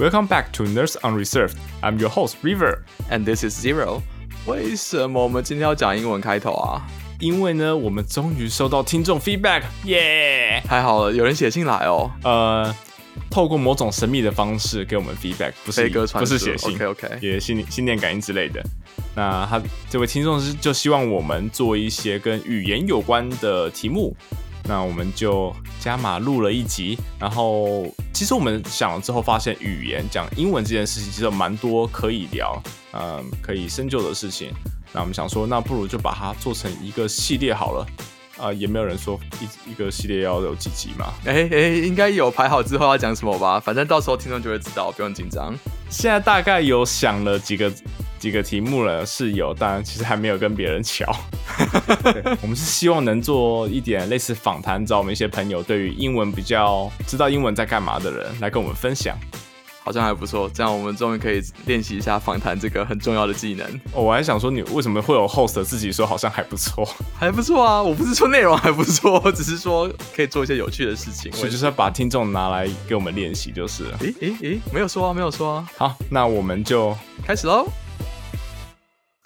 Welcome back to Nurse Unreserved. I'm your host River. And this is Zero。为什么我们今天要讲英文开头啊？因为呢，我们终于收到听众 feedback，耶！太好了，有人写信来哦。呃，透过某种神秘的方式给我们 feedback，不是歌传不是写信 OK，OK 也心心电感应之类的。那他这位听众是就希望我们做一些跟语言有关的题目，那我们就加码录了一集。然后其实我们想了之后发现，语言讲英文这件事情其实有蛮多可以聊，嗯，可以深究的事情。那我们想说，那不如就把它做成一个系列好了。啊、也没有人说一一个系列要有几集嘛。哎哎，应该有排好之后要讲什么吧？反正到时候听众就会知道，不用紧张。现在大概有想了几个几个题目了，是有，但其实还没有跟别人瞧。对我们是希望能做一点类似访谈，找我们一些朋友对于英文比较知道英文在干嘛的人来跟我们分享。好像还不错，这样我们终于可以练习一下访谈这个很重要的技能，哦我还想说，你为什么会有 host 自己说好像还不错，还不错啊！我不是说内容还不错，我只是说可以做一些有趣的事情。我就是要把听众拿来给我们练习，就是了。诶诶诶，没有说啊，没有说啊，好，那我们就开始喽。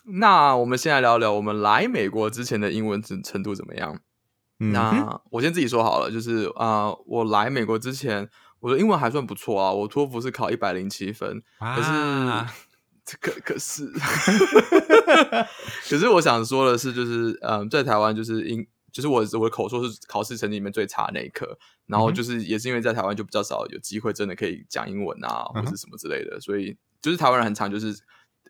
那我们先来聊聊我们来美国之前的英文程程度怎么样？嗯。那我先自己说好了，就是啊、呃我来美国之前，我的英文还算不错啊，我托福是考一百零七分，可是这可可是，可是我想说的是，就是嗯，在台湾就是英，就是我我的口说是考试成绩里面最差那一科，然后就是也是因为在台湾就比较少有机会真的可以讲英文啊，或嗯哼。是什么之类的，所以就是台湾人很常就是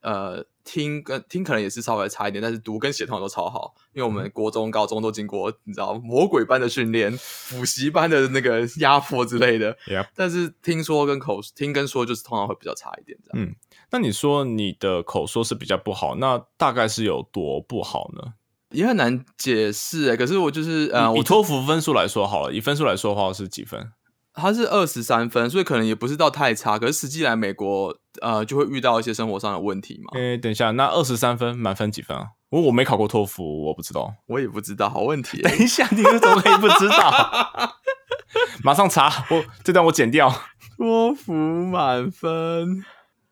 呃听跟听可能也是稍微差一点，但是读跟写通常都超好，因为我嗯们国中、高中都经过你知道魔鬼般的训练、补习班的那个压迫之类的 但是听说跟口听跟说就是通常会比较差一点这样。嗯，那你说你的口说是比较不好，那大概是有多不好呢？也很难解释哎，可是我就是呃，我以托福分数来说好了，以分数来说的话是几分？他是二十三分，所以可能也不是到太差，可是实际来美国呃就会遇到一些生活上的问题嘛，诶、等一下，那二十三分满分几分啊？我我没考过托福，我不知道。我也不知道，好问题 等欸。一下，你怎么可以不知道？马上查，我这段我剪掉。托福满分，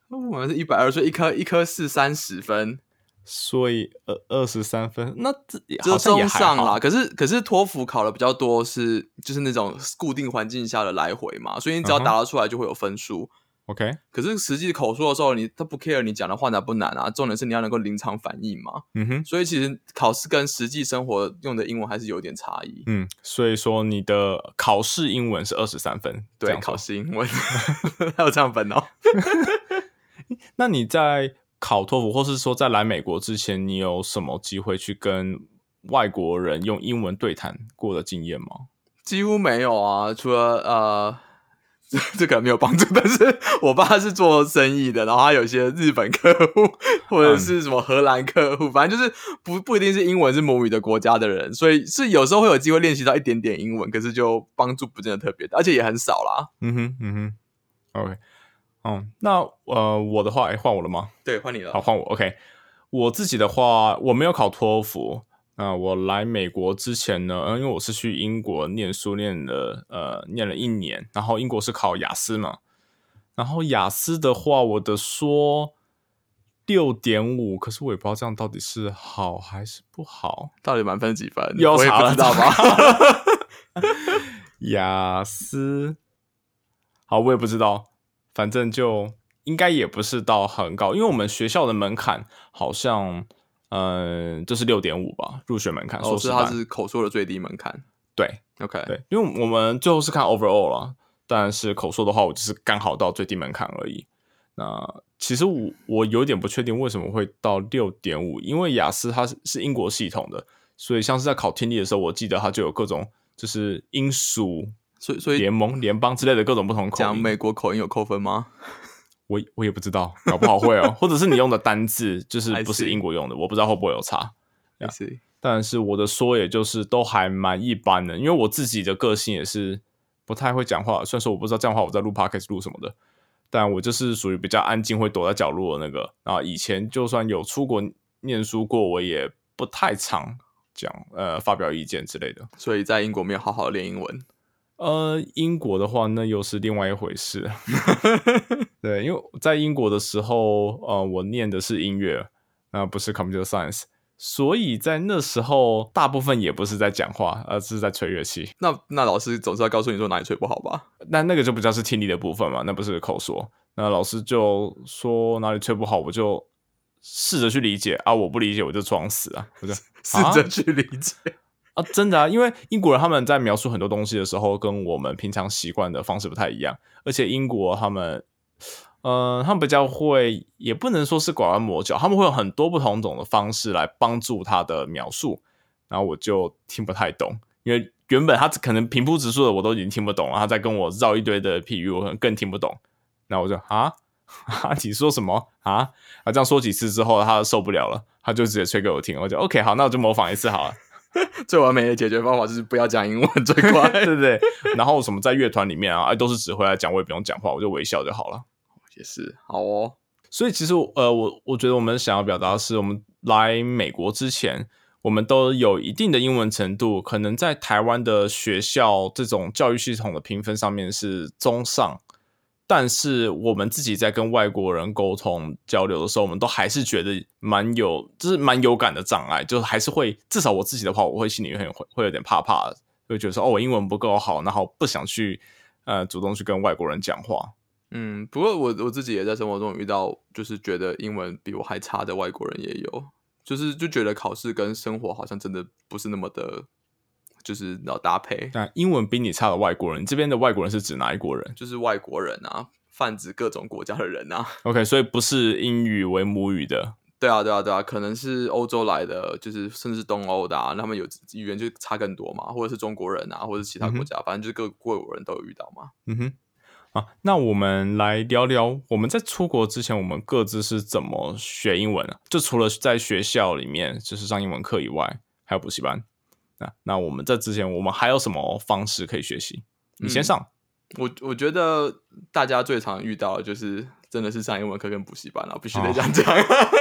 托福满分是一百二，所以一科一科是三十分，所以二二十三分，那这就好像也还好中上啦。可是可是托福考的比较多是就是那种固定环境下的来回嘛，所以你只要答得出来就会有分数。OK，可是实际口说的时候，你他不 care 你讲的话难不难啊，重点是你要能够临场反应嘛。嗯哼，所以其实考试跟实际生活用的英文还是有点差异。嗯，所以说你的考试英文是二十三分，对，考试英文 还有这样分哦。那你在考托福，或是说在来美国之前，你有什么机会去跟外国人用英文对谈过的经验吗？几乎没有啊，除了呃，这 这个没有帮助。但是我爸是做生意的，然后他有一些日本客户或者是什么荷兰客户，反正就是不不一定是英文是母语的国家的人，所以是有时候会有机会练习到一点点英文，可是就帮助不见得特别大，而且也很少啦。嗯哼，嗯哼，OK，嗯，那呃，我的话，哎，换我了吗？对，换你了。好，换我。OK，我自己的话，我没有考托福。那、我来美国之前呢，呃因为我是去英国念书，念了呃念了一年，然后英国是考雅思嘛，然后雅思的话，我的说六点五，可是我也不知道这样到底是好还是不好。到底满分几分？又我也查了不知道吧。雅思，好，我也不知道，反正就应该也不是到很高，因为我们学校的门槛好像，嗯、就是六点五吧，入学门槛，哦，是它是口说的最低门槛。对 OK，对，因为我们最后是看 overall 了，但是口说的话，我就是刚好到最低门槛而已。那其实我我有点不确定为什么会到六点五，因为雅思它是是英国系统的，所以像是在考听力的时候，我记得它就有各种就是英属所以所以联盟、联邦之类的各种不同口音。讲美国口音有扣分吗？我我也不知道，搞不好会哦，或者是你用的单字就是不是英国用的，我不知道会不会有差。但是我的说也就是都还蛮一般的，因为我自己的个性也是不太会讲话。虽然说我不知道这样的话我在录 podcast 录什么的，但我就是属于比较安静，会躲在角落的那个。然后以前就算有出国念书过，我也不太常讲呃发表意见之类的。所以在英国没有好好练英文。呃，英国的话，那又是另外一回事。对，因为在英国的时候，呃，我念的是音乐，那不是 computer science，所以在那时候大部分也不是在讲话，而是在吹乐器。那那老师总是要告诉你说哪里吹不好吧？那那个就不叫是听力的部分嘛，那不是口说。那老师就说哪里吹不好，我就试着去理解啊，我不理解我就装死啊，我就 试着去理解。啊，真的啊，因为英国人他们在描述很多东西的时候，跟我们平常习惯的方式不太一样，而且英国他们，呃，他们比较会，也不能说是拐弯抹角，他们会有很多不同种的方式来帮助他的描述，然后我就听不太懂，因为原本他可能平铺直述的我都已经听不懂了，他在跟我绕一堆的譬喻，我可能更听不懂，那我就 啊，你说什么啊？啊，这样说几次之后，他受不了了，他就直接吹给我听，我就 OK，好，那我就模仿一次好了。最完美的解决方法就是不要讲英文最 快，对不对？然后什么在乐团里面啊，哎，都是指挥来讲，我也不用讲话，我就微笑就好了。也是好哦。所以其实呃，我我觉得我们想要表达的是，我们来美国之前，我们都有一定的英文程度，可能在台湾的学校这种教育系统的评分上面是中上。但是我们自己在跟外国人沟通交流的时候，我们都还是觉得蛮有，就是蛮有感的障碍，就是还是会，至少我自己的话，我会心里会会会有点怕怕就，觉得说哦，我英文不够好，然后不想去呃主动去跟外国人讲话。嗯，不过我我自己也在生活中遇到，就是觉得英文比我还差的外国人也有，就是就觉得考试跟生活好像真的不是那么的。就是要搭配。那英文比你差的外国人，这边的外国人是指哪一国人？就是外国人啊，泛指各种国家的人啊。OK，所以不是英语为母语的。对啊，对啊，对啊，可能是欧洲来的，就是甚至东欧的啊，他们有语言就差更多嘛，或者是中国人啊，或者是其他国家，反正就是各各国人都有遇到嘛。嗯哼。啊，那我们来聊聊我们在出国之前，我们各自是怎么学英文啊？就除了在学校里面就是上英文课以外，还有补习班。那我们在之前，我们还有什么方式可以学习？你先上。我我觉得大家最常遇到的就是真的是上英文课跟补习班了，必须得这样讲。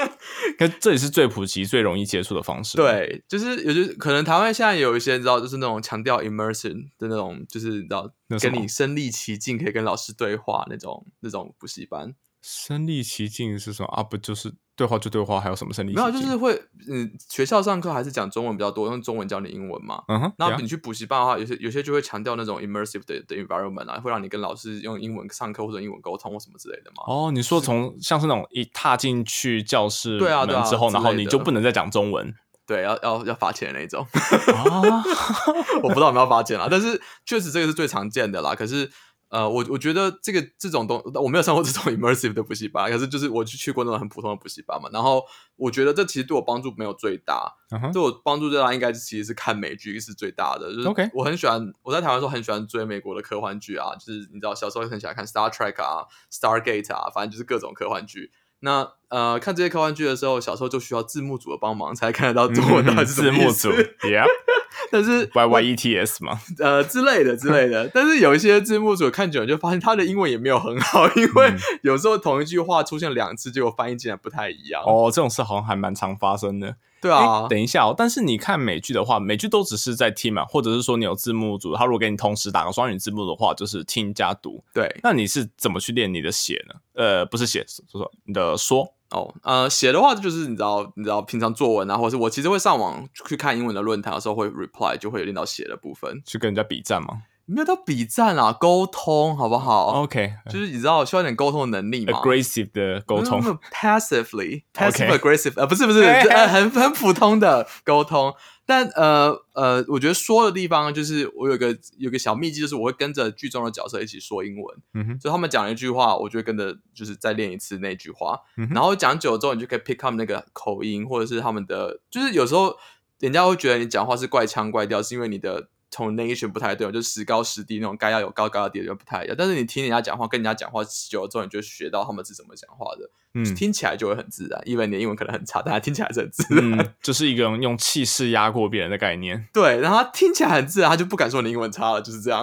可这也是最普及、最容易接触的方式。对，就是有些可能台湾现在有一些知道，就是那种强调 immersion 的那种，就是你知道跟你身临其境，可以跟老师对话那种那种补习班。身临其境是什么啊？不就是对话就对话，还有什么生理？没有，就是会嗯，学校上课还是讲中文比较多，用中文教你英文嘛。嗯哼。那你去补习班的话，有些有些就会强调那种 immersive 的的 environment 啊，会让你跟老师用英文上课或者英文沟通或什么之类的嘛。哦，你说从像是那种一踏进去教室对啊门之后，然后你就不能再讲中文，对，要要要罚钱那种。啊，我不知道有没有罚钱啊，但是确实这个是最常见的啦。可是。呃，我我觉得这个这种东我没有上过这种 immersive 的补习班，可是就是我去去过那种很普通的补习班嘛。然后我觉得这其实对我帮助没有最大，对我帮助最大应该其实是看美剧是最大的。就是 OK，我很喜欢我在台湾时候很喜欢追美国的科幻剧啊，就是你知道小时候很喜欢看 Star Trek 啊、Stargate 啊，反正就是各种科幻剧。那呃，看这些科幻剧的时候，小时候就需要字幕组的帮忙才看得到中文的字幕组，Yeah，但是 Y Y E T S 嘛，呃之类的之类的。但是有一些字幕组看久了就发现他的英文也没有很好，因为有时候同一句话出现两次，结果翻译竟然不太一样。哦，这种事好像还蛮常发生的。对啊，等一下哦。但是你看美剧的话，美剧都只是在听嘛，或者是说你有字幕组，他如果给你同时打个双语字幕的话，就是听加读。对，那你是怎么去练你的写呢？呃，不是写，说说你的说。哦，呃，写的话就是你知道，你知道平常作文啊，或者是我其实会上网去看英文的论坛的时候会 reply，就会练到写的部分，去跟人家比战吗？没有到比战啊，沟通好不好？OK，就是你知道需要点沟通的能力嘛？Aggressive 的沟通，passively，passive aggressive，呃，不是不是，呃，很很普通的沟通。但呃呃，我觉得说的地方就是我有个有个小秘籍，就是我会跟着剧中的角色一起说英文。嗯哼，所以他们讲一句话，我就会跟着就是再练一次那句话。然后讲久了之后，你就可以 pick up 那个口音，或者是他们的，就是有时候人家会觉得你讲话是怪腔怪调，是因为你的。Tonation 不太对，就是时高时低那种，该要有高高的低就不太一样。但是你听人家讲话，跟人家讲话久了之后，你就学到他们是怎么讲话的，嗯，听起来就会很自然。因为你的英文可能很差，但他听起来是很自然，就是一个用气势压过别人的概念。对，然后他听起来很自然，他就不敢说你英文差了，就是这样。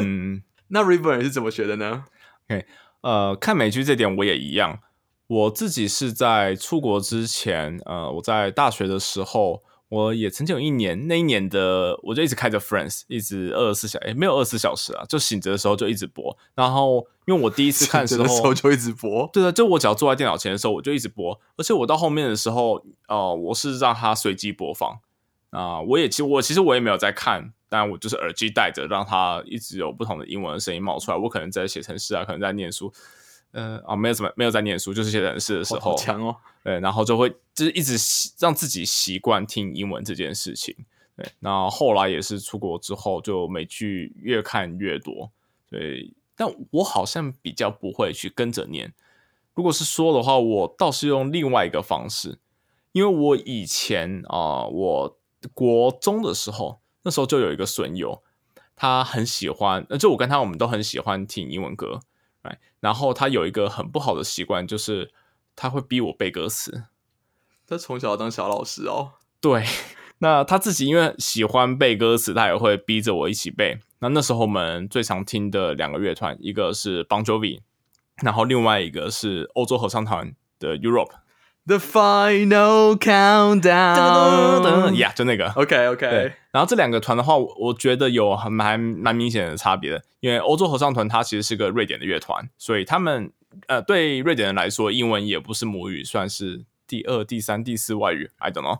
嗯，那 River 是怎么学的呢？OK，呃，看美剧这点我也一样。我自己是在出国之前，呃，我在大学的时候。我也曾经有一年，那一年的我就一直开着 Friends，一直二十四小，哎，没有二十四小时啊，就醒着的时候就一直播。然后因为我第一次看的时候就一直播，对的，就我只要坐在电脑前的时候我就一直播，而且我到后面的时候，呃，我是让它随机播放啊，我也其实我其实我也没有在看，但我就是耳机戴着，让它一直有不同的英文的声音冒出来。我可能在写程式啊，可能在念书。呃啊，没有怎么，没有在念书，就是写程式的时候，强哦。对，然后就会就是一直让自己习惯听英文这件事情。对，那后来也是出国之后，就美剧越看越多。对，但我好像比较不会去跟着念。如果是说的话，我倒是用另外一个方式，因为我以前啊，我国中的时候，那时候就有一个损友，他很喜欢，呃，就我跟他，我们都很喜欢听英文歌。然后他有一个很不好的习惯，就是他会逼我背歌词。他从小当小老师哦。对，那他自己因为喜欢背歌词，他也会逼着我一起背。那那时候我们最常听的两个乐团，一个是 Bon Jovi，然后另外一个是欧洲合唱团的 Europe。The final countdown，呀，就那个，OK OK。然后这两个团的话，我觉得有很蛮蛮明显的差别的，因为欧洲合唱团它其实是个瑞典的乐团，所以他们呃对瑞典人来说，英文也不是母语，算是第二、第三、第四外语，I don't know。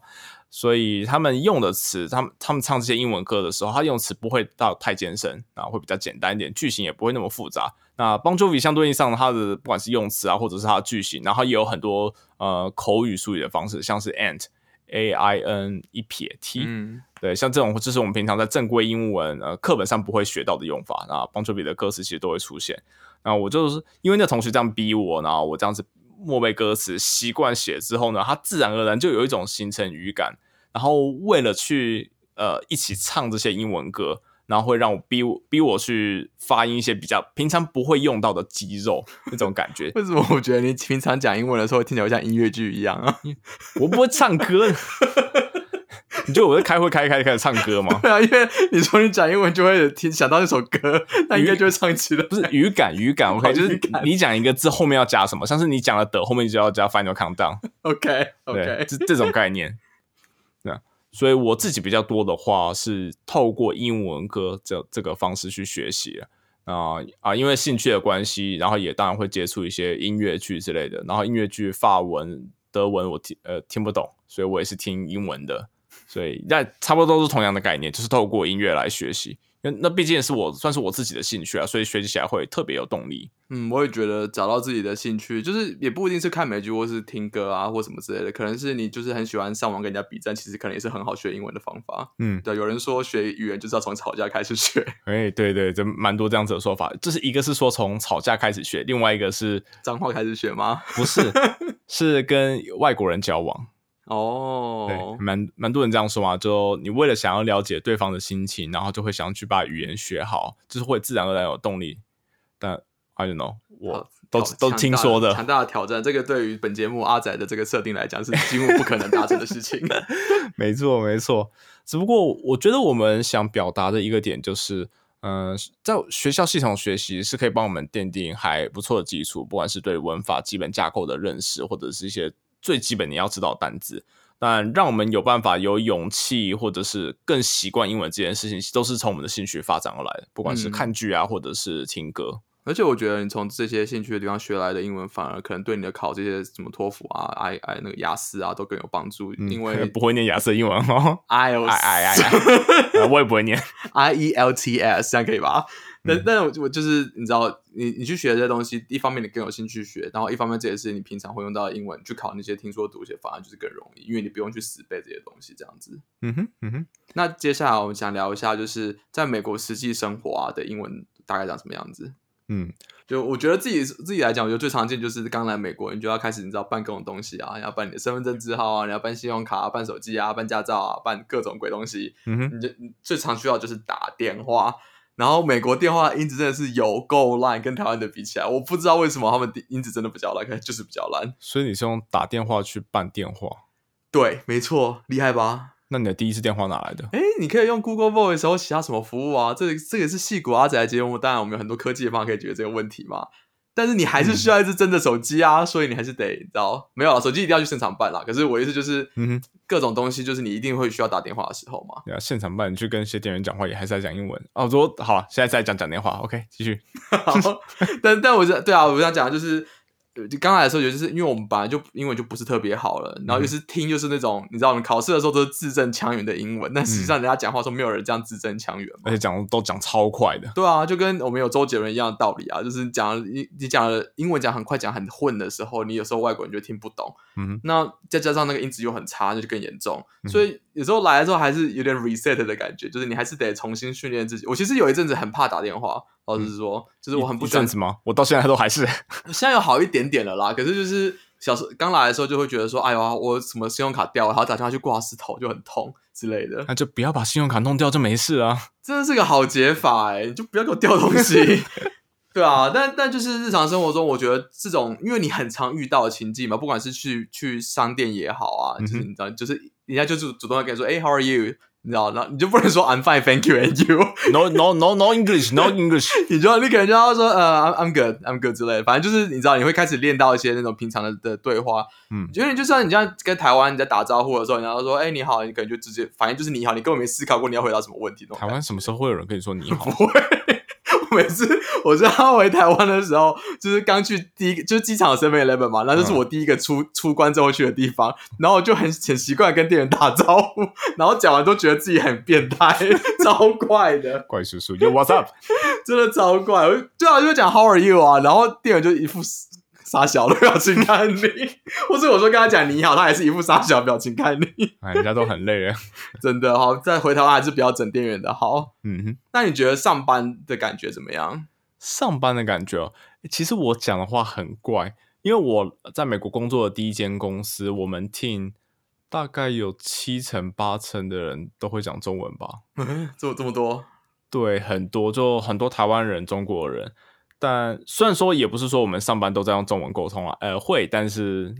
所以他们用的词，他们他们唱这些英文歌的时候，他用词不会到太艰深，然后会比较简单一点，句型也不会那么复杂。那 Bon Jovi 相对应上，它的不管是用词啊，或者是它的句型，然后也有很多呃口语术语的方式，像是 ant a i n 一撇 t，嗯，对，像这种就是我们平常在正规英文呃课本上不会学到的用法。那 Bon Jovi 的歌词其实都会出现。那我就是因为那同学这样逼我，然后我这样子。默背歌词，习惯写之后呢，他自然而然就有一种形成语感，然后为了去呃一起唱这些英文歌，然后会让我逼我逼我去发音一些比较平常不会用到的肌肉那种感觉。为什么我觉得你平常讲英文的时候听起来像音乐剧一样啊？我不会唱歌。你觉得我在开会开开开始唱歌吗？对啊，因为你说你讲英文就会听想到那首歌，那应该就会唱起来。不是语感，语感 OK，就是你讲一个字后面要加什么，像是你讲了的后面就要加 final countdown。OK OK，这这种概念。所以我自己比较多的话是透过英文歌这这个方式去学习啊啊，因为兴趣的关系，然后也当然会接触一些音乐剧之类的。然后音乐剧法文、德文我听呃听不懂，所以我也是听英文的。所以那差不多都是同样的概念，就是透过音乐来学习。那那毕竟是我算是我自己的兴趣啊，所以学习起来会特别有动力。嗯，我也觉得找到自己的兴趣，就是也不一定是看美剧或是听歌啊，或什么之类的，可能是你就是很喜欢上网跟人家比战，其实可能也是很好学英文的方法。嗯，对，有人说学语言就是要从吵架开始学。哎，对对，这蛮多这样子的说法。这是一个是说从吵架开始学，另外一个是脏话开始学吗？不是，是跟外国人交往。哦，对，蛮蛮多人这样说嘛，就你为了想要了解对方的心情，然后就会想要去把语言学好，就是会自然而然有动力。但 I don't know，我都都听说的强大的挑战，这个对于本节目阿仔的这个设定来讲是几乎不可能达成的事情。没错，没错。只不过我觉得我们想表达的一个点就是，嗯，在学校系统学习是可以帮我们奠定还不错的基础，不管是对文法基本架构的认识，或者是一些。最基本你要知道单字，但让我们有办法有勇气，或者是更习惯英文这件事情，都是从我们的兴趣发展而来的。不管是看剧啊，或者是听歌，而且我觉得你从这些兴趣的地方学来的英文，反而可能对你的考这些什么托福啊、I I 那个雅思啊，都更有帮助。因为不会念雅思英文哦，I I I I，我也不会念 I E L T S，这样可以吧？但但我我就是你知道，你你去学这些东西，一方面你更有兴趣学，然后一方面这也是你平常会用到的英文，去考那些听说读写，反而就是更容易，因为你不用去死背这些东西，这样子。嗯哼，嗯哼。那接下来我们想聊一下，就是在美国实际生活啊的英文大概长什么样子？嗯，就我觉得自己自己来讲，我觉得最常见就是刚来美国，你就要开始你知道办各种东西啊，要办你的身份证字号啊，你要办信用卡、办手机啊、办驾照啊、办各种鬼东西。嗯哼，你就最常需要就是打电话。然后美国电话音质真的是有够烂，跟台湾的比起来，我不知道为什么他们音质真的比较烂，可能就是比较烂。所以你是用打电话去办电话？对，没错，厉害吧？那你的第一次电话哪来的？哎，你可以用 Google Voice 或其他什么服务啊？这这也是戏骨阿仔的节目，当然我们有很多科技的方法可以解决这个问题嘛。但是你还是需要一只真的手机啊，所以你还是得你知道没有啊，手机一定要去现场办啦。可是我意思就是，嗯哼，各种东西就是你一定会需要打电话的时候嘛。对啊，现场办，你去跟一些店员讲话也还是在讲英文。啊，我说好了，现在在讲讲电话，OK，继续。好，但但我是对啊，我想讲的就是，呃就刚来的时候，也就是因为我们本来就英文就不是特别好了，然后又是听就是那种你知道，我们考试的时候都是字正腔圆的英文，但实际上人家讲话说没有人这样字正腔圆嘛而。且讲都讲超快的，对啊，就跟我们有周杰伦一样的道理啊，就是讲你你讲的英文讲很快讲很混的时候，你有时候外国人就听不懂。嗯，那再加上那个音质又很差，那就更严重。所以有时候来的时候还是有点 reset 的感觉，就是你还是得重新训练自己。我其实有一阵子很怕打电话，老实说，就是我很不喜欢一阵。子吗？我到现在都还是。现在有好一点点了啦，可是就是小时候刚来的时候就会觉得说，哎呦，我什么信用卡掉了，还要打电话去挂石头，就很痛之类的。那就不要把信用卡弄掉就没事啊。真的是个好解法哎、你就不要给我掉东西。对啊，但但就是日常生活中，我觉得这种，因为你很常遇到的情境嘛，不管是去去商店也好啊，就是你知道，就是人家就是主动要跟你说，哎、h o w are you？你知道，然后你就不能说 I'm fine, thank you, and you，No no no no English no English。你就你可能就要说呃 I'm I'm good, I'm good 之类的，反正就是你知道，你会开始练到一些那种平常的的对话。嗯觉得你就像你这样跟台湾你在打招呼的时候，然后说哎、你好，你可能就直接反正就是你好，你根本没思考过你要回答什么问题。台湾什么时候会有人跟你说你好？不会。我每次我知道回台湾的时候，就是刚去第一个，就是机场 Seven Eleven 嘛，那这是我第一个出、出关之后去的地方，然后我就很很习惯跟店员打招呼，然后讲完都觉得自己很变态，超怪的，怪叔叔，Yo what's up？真的超怪。我就对啊，就讲 How are you 啊，然后店员就一副 傻小的表情看你，或者我说跟他讲你好，他还是一副傻小的表情看你，哎，人家都很累了。真的好。再回台湾还是不要整店员的好。嗯哼，那你觉得上班的感觉怎么样？上班的感觉哦，其实我讲的话很怪，因为我在美国工作的第一间公司，我们 team 大概有七成八成的人都会讲中文吧。这么这么多，对，很多就很多台湾人、中国人，但虽然说也不是说我们上班都在用中文沟通啊，呃，会，但是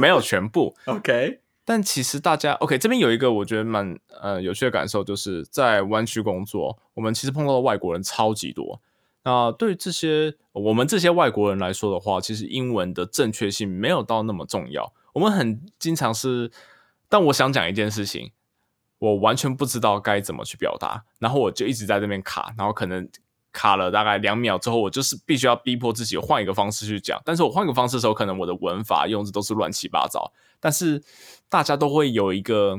没有全部。OK，但其实大家 OK 这边有一个我觉得蛮呃有趣的感受，就是在湾区工作，我们其实碰到的外国人超级多。那对于这些我们这些外国人来说的话，其实英文的正确性没有到那么重要。我们很经常是，但我想讲一件事情，我完全不知道该怎么去表达，然后我就一直在这边卡，然后可能卡了大概两秒之后，我就是必须要逼迫自己换一个方式去讲。但是我换个方式的时候，可能我的文法用字都是乱七八糟，但是大家都会有一个。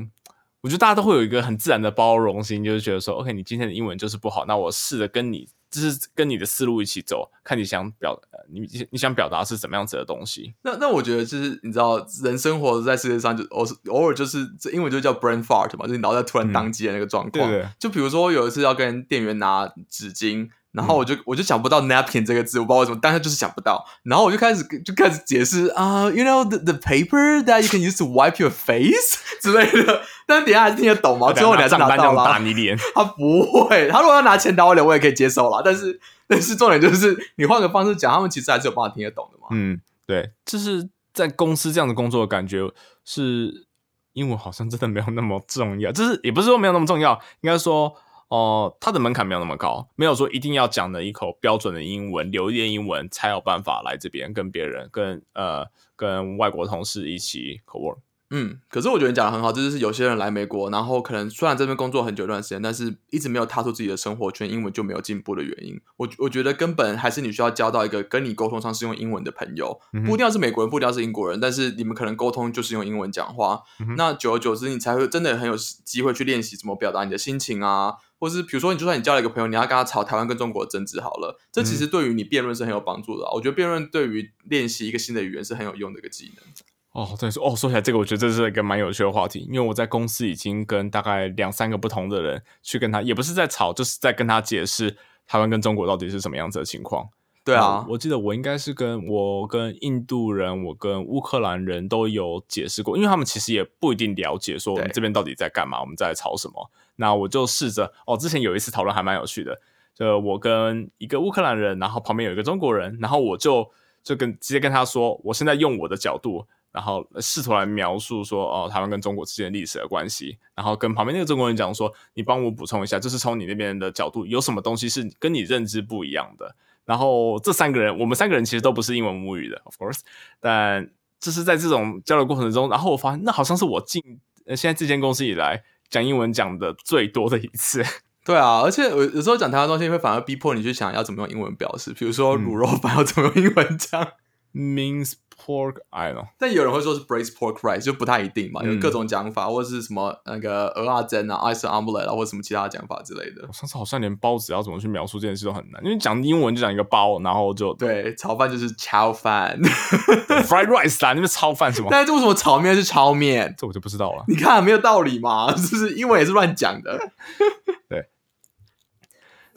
我觉得大家都会有一个很自然的包容心，就是觉得说，OK，你今天的英文就是不好，那我试着跟你，就是跟你的思路一起走，看你想表，呃你你想表达是怎么样子的东西。那那我觉得就是你知道，人生活在世界上就偶偶尔就是这英文就叫 brain fart 嘛，就是你脑袋突然宕机的那个状况。对对就比如说有一次要跟店员拿纸巾。然后我就、我就想不到 napkin 这个字，我不知道为什么，但是就是想不到。然后我就开始就开始解释啊、y o u know the the paper that you can use to wipe your face 之类的。但是底下还是听得懂嘛，最后你还是账单这样拿到了。打你脸，他不会，他如果要拿钱打我脸，我也可以接受啦。但是，但是重点就是你换个方式讲，他们其实还是有办法听得懂的嘛。嗯，对，就是在公司这样的工作的感觉是英文好像真的没有那么重要，就是也不是说没有那么重要，应该说哦、它的门槛没有那么高，没有说一定要讲的一口标准的英文、流利的英文才有办法来这边跟别人、跟呃跟外国同事一起 co work。嗯，可是我觉得你讲的很好，这就是有些人来美国，然后可能虽然这边工作很久一段时间，但是一直没有踏出自己的生活圈，英文就没有进步的原因。我我觉得根本还是你需要交到一个跟你沟通上是用英文的朋友，不一定要是美国人，不一定要是英国人，但是你们可能沟通就是用英文讲话。嗯那久而久之，你才会真的很有机会去练习怎么表达你的心情啊，或是比如说，你就算你交了一个朋友，你要跟他吵台湾跟中国的争执好了，这其实对于你辩论是很有帮助的啊、我觉得辩论对于练习一个新的语言是很有用的一个技能。哦，对，说哦，说起来这个，我觉得这是一个蛮有趣的话题，因为我在公司已经跟大概两三个不同的人去跟他，也不是在吵，就是在跟他解释台湾跟中国到底是什么样子的情况。对啊，我记得我应该是跟我跟印度人，我跟乌克兰人都有解释过，因为他们其实也不一定了解说我们这边到底在干嘛，我们在吵什么。那我就试着哦，之前有一次讨论还蛮有趣的，就我跟一个乌克兰人，然后旁边有一个中国人，然后我就就跟直接跟他说，我现在用我的角度。然后试图来描述说，哦，台湾跟中国之间历史的关系，然后跟旁边那个中国人讲说，你帮我补充一下，就是从你那边的角度，有什么东西是跟你认知不一样的？然后这三个人，我们三个人其实都不是英文母语的，of course，但就是在这种交流过程中，然后我发现那好像是我进呃现在这间公司以来讲英文讲的最多的一次。对啊，而且有有时候讲台湾东西会反而逼迫你去想要怎么用英文表示，比如说卤肉饭要怎么用英文讲。Means pork, I don't know。但有人会说是 braised pork rice，就不太一定嘛，有各种讲法，或者是什么那个鹅啊蒸啊、ice omelette 啊，或者什么其他讲法之类的我。上次好像连包子要怎么去描述这件事都很难，因为讲英文就讲一个包，然后就对，炒饭就是炒饭，fried rice 啦，那边超饭什么，但是为什么炒面是炒面？这我就不知道了。你看没有道理嘛？就是英文也是乱讲的。对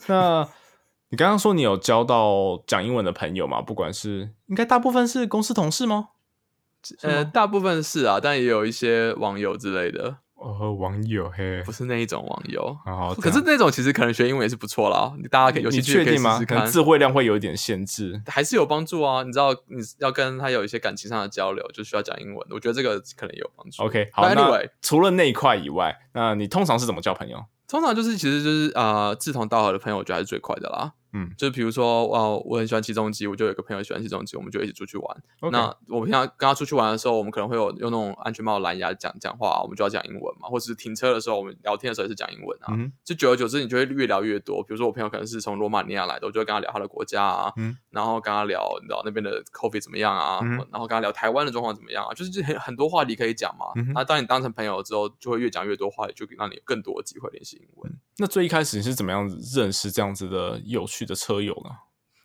那你刚刚说你有交到讲英文的朋友吗？不管是应该大部分是公司同事吗？呃，大部分是啊，但也有一些网友之类的，哦，网友嘿不，是那一种网友。好好，可是那种其实可能学英文也是不错啦，你大家可以有你兴趣也可以确定吗？试试看可能。智慧量会有一点限制。还是有帮助啊！你知道，你要跟他有一些感情上的交流，就需要讲英文。我觉得这个可能也有帮助。OK，好那 anyway 除了那一块以外，那你通常是怎么交朋友？通常就是其实就是呃志同道合的朋友，我觉得还是最快的啦。嗯，就比如说，哦，我很喜欢起重机，我就有一个朋友喜欢起重机，我们就一起出去玩。那我平常跟他出去玩的时候，我们可能会有用那种安全帽蓝牙讲讲话，我们就要讲英文嘛，或者是停车的时候，我们聊天的时候也是讲英文啊。嗯就久而久之，你就会越聊越多。比如说，我朋友可能是从罗马尼亚来的，我就会跟他聊他的国家啊，嗯然后跟他聊，你知道那边的 coffee 怎么样啊，嗯然后跟他聊台湾的状况怎么样啊，就是很很多话题可以讲嘛。嗯那当你当成朋友之后，就会越讲越多话题，就让你有更多的机会练习英文。那最一开始你是怎么样认识这样子的有趣的车友呢？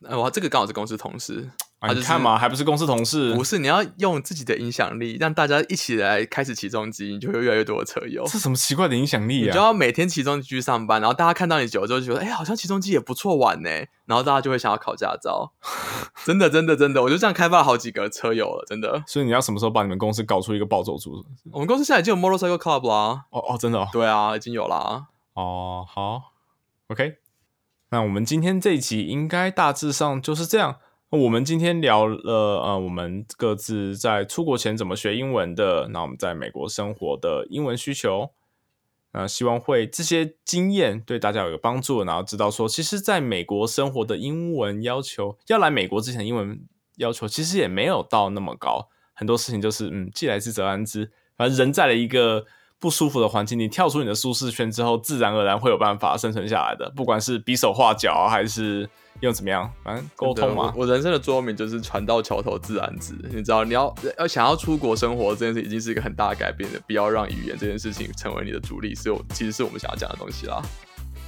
呃，我这个刚好是公司同事，啊，就是你看嘛，还不是公司同事？不是你要用自己的影响力，让大家一起来开始起重机，你就会越来越多的车友。这什么奇怪的影响力啊？你就要每天起重机去上班，然后大家看到你久了之后就觉得，哎、好像起重机也不错玩呢，然后大家就会想要考驾照。真的，真的，真的，我就这样开发了好几个车友了，真的。所以你要什么时候把你们公司搞出一个暴走族？我们公司现在已经有 motorcycle club 啦，哦哦，真的哦，对啊，已经有啦。哦好，OK。那我们今天这一集应该大致上就是这样。我们今天聊了呃，我们各自在出国前怎么学英文的，那我们在美国生活的英文需求。那希望会这些经验对大家有个帮助，然后知道说，其实在美国生活的英文要求，要来美国之前，英文要求其实也没有到那么高。很多事情就是嗯，既来之则安之。反正人在了一个不舒服的环境，你跳出你的舒适圈之后，自然而然会有办法生存下来的。不管是比手画脚啊，还是用怎么样，反正沟通嘛。我我人生的座右铭就是“船到桥头自然直”。你知道，你要要想要出国生活这件事，已经是一个很大的改变了。不要让语言这件事情成为你的主力，是我其实是我们想要讲的东西啦。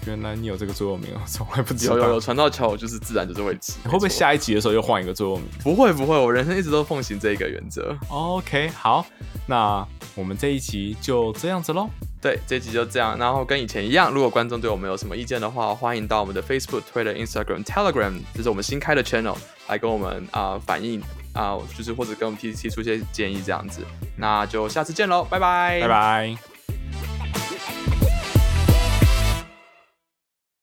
原来你有这个座右铭哦，从来不知道。有有有，船到桥我就是自然就是会直。你会不会？下一集的时候又换一个座右铭不会不会，我人生一直都奉行这个原则。？OK，好，那我们这一集就这样子喽。对，这集就这样。然后跟以前一样，如果观众对我们有什么意见的话，欢迎到我们的 Facebook、Twitter、Instagram、Telegram，这是我们新开的 channel，来跟我们啊、反映啊、就是或者跟我们提提出一些建议这样子。那就下次见喽，拜拜，拜拜。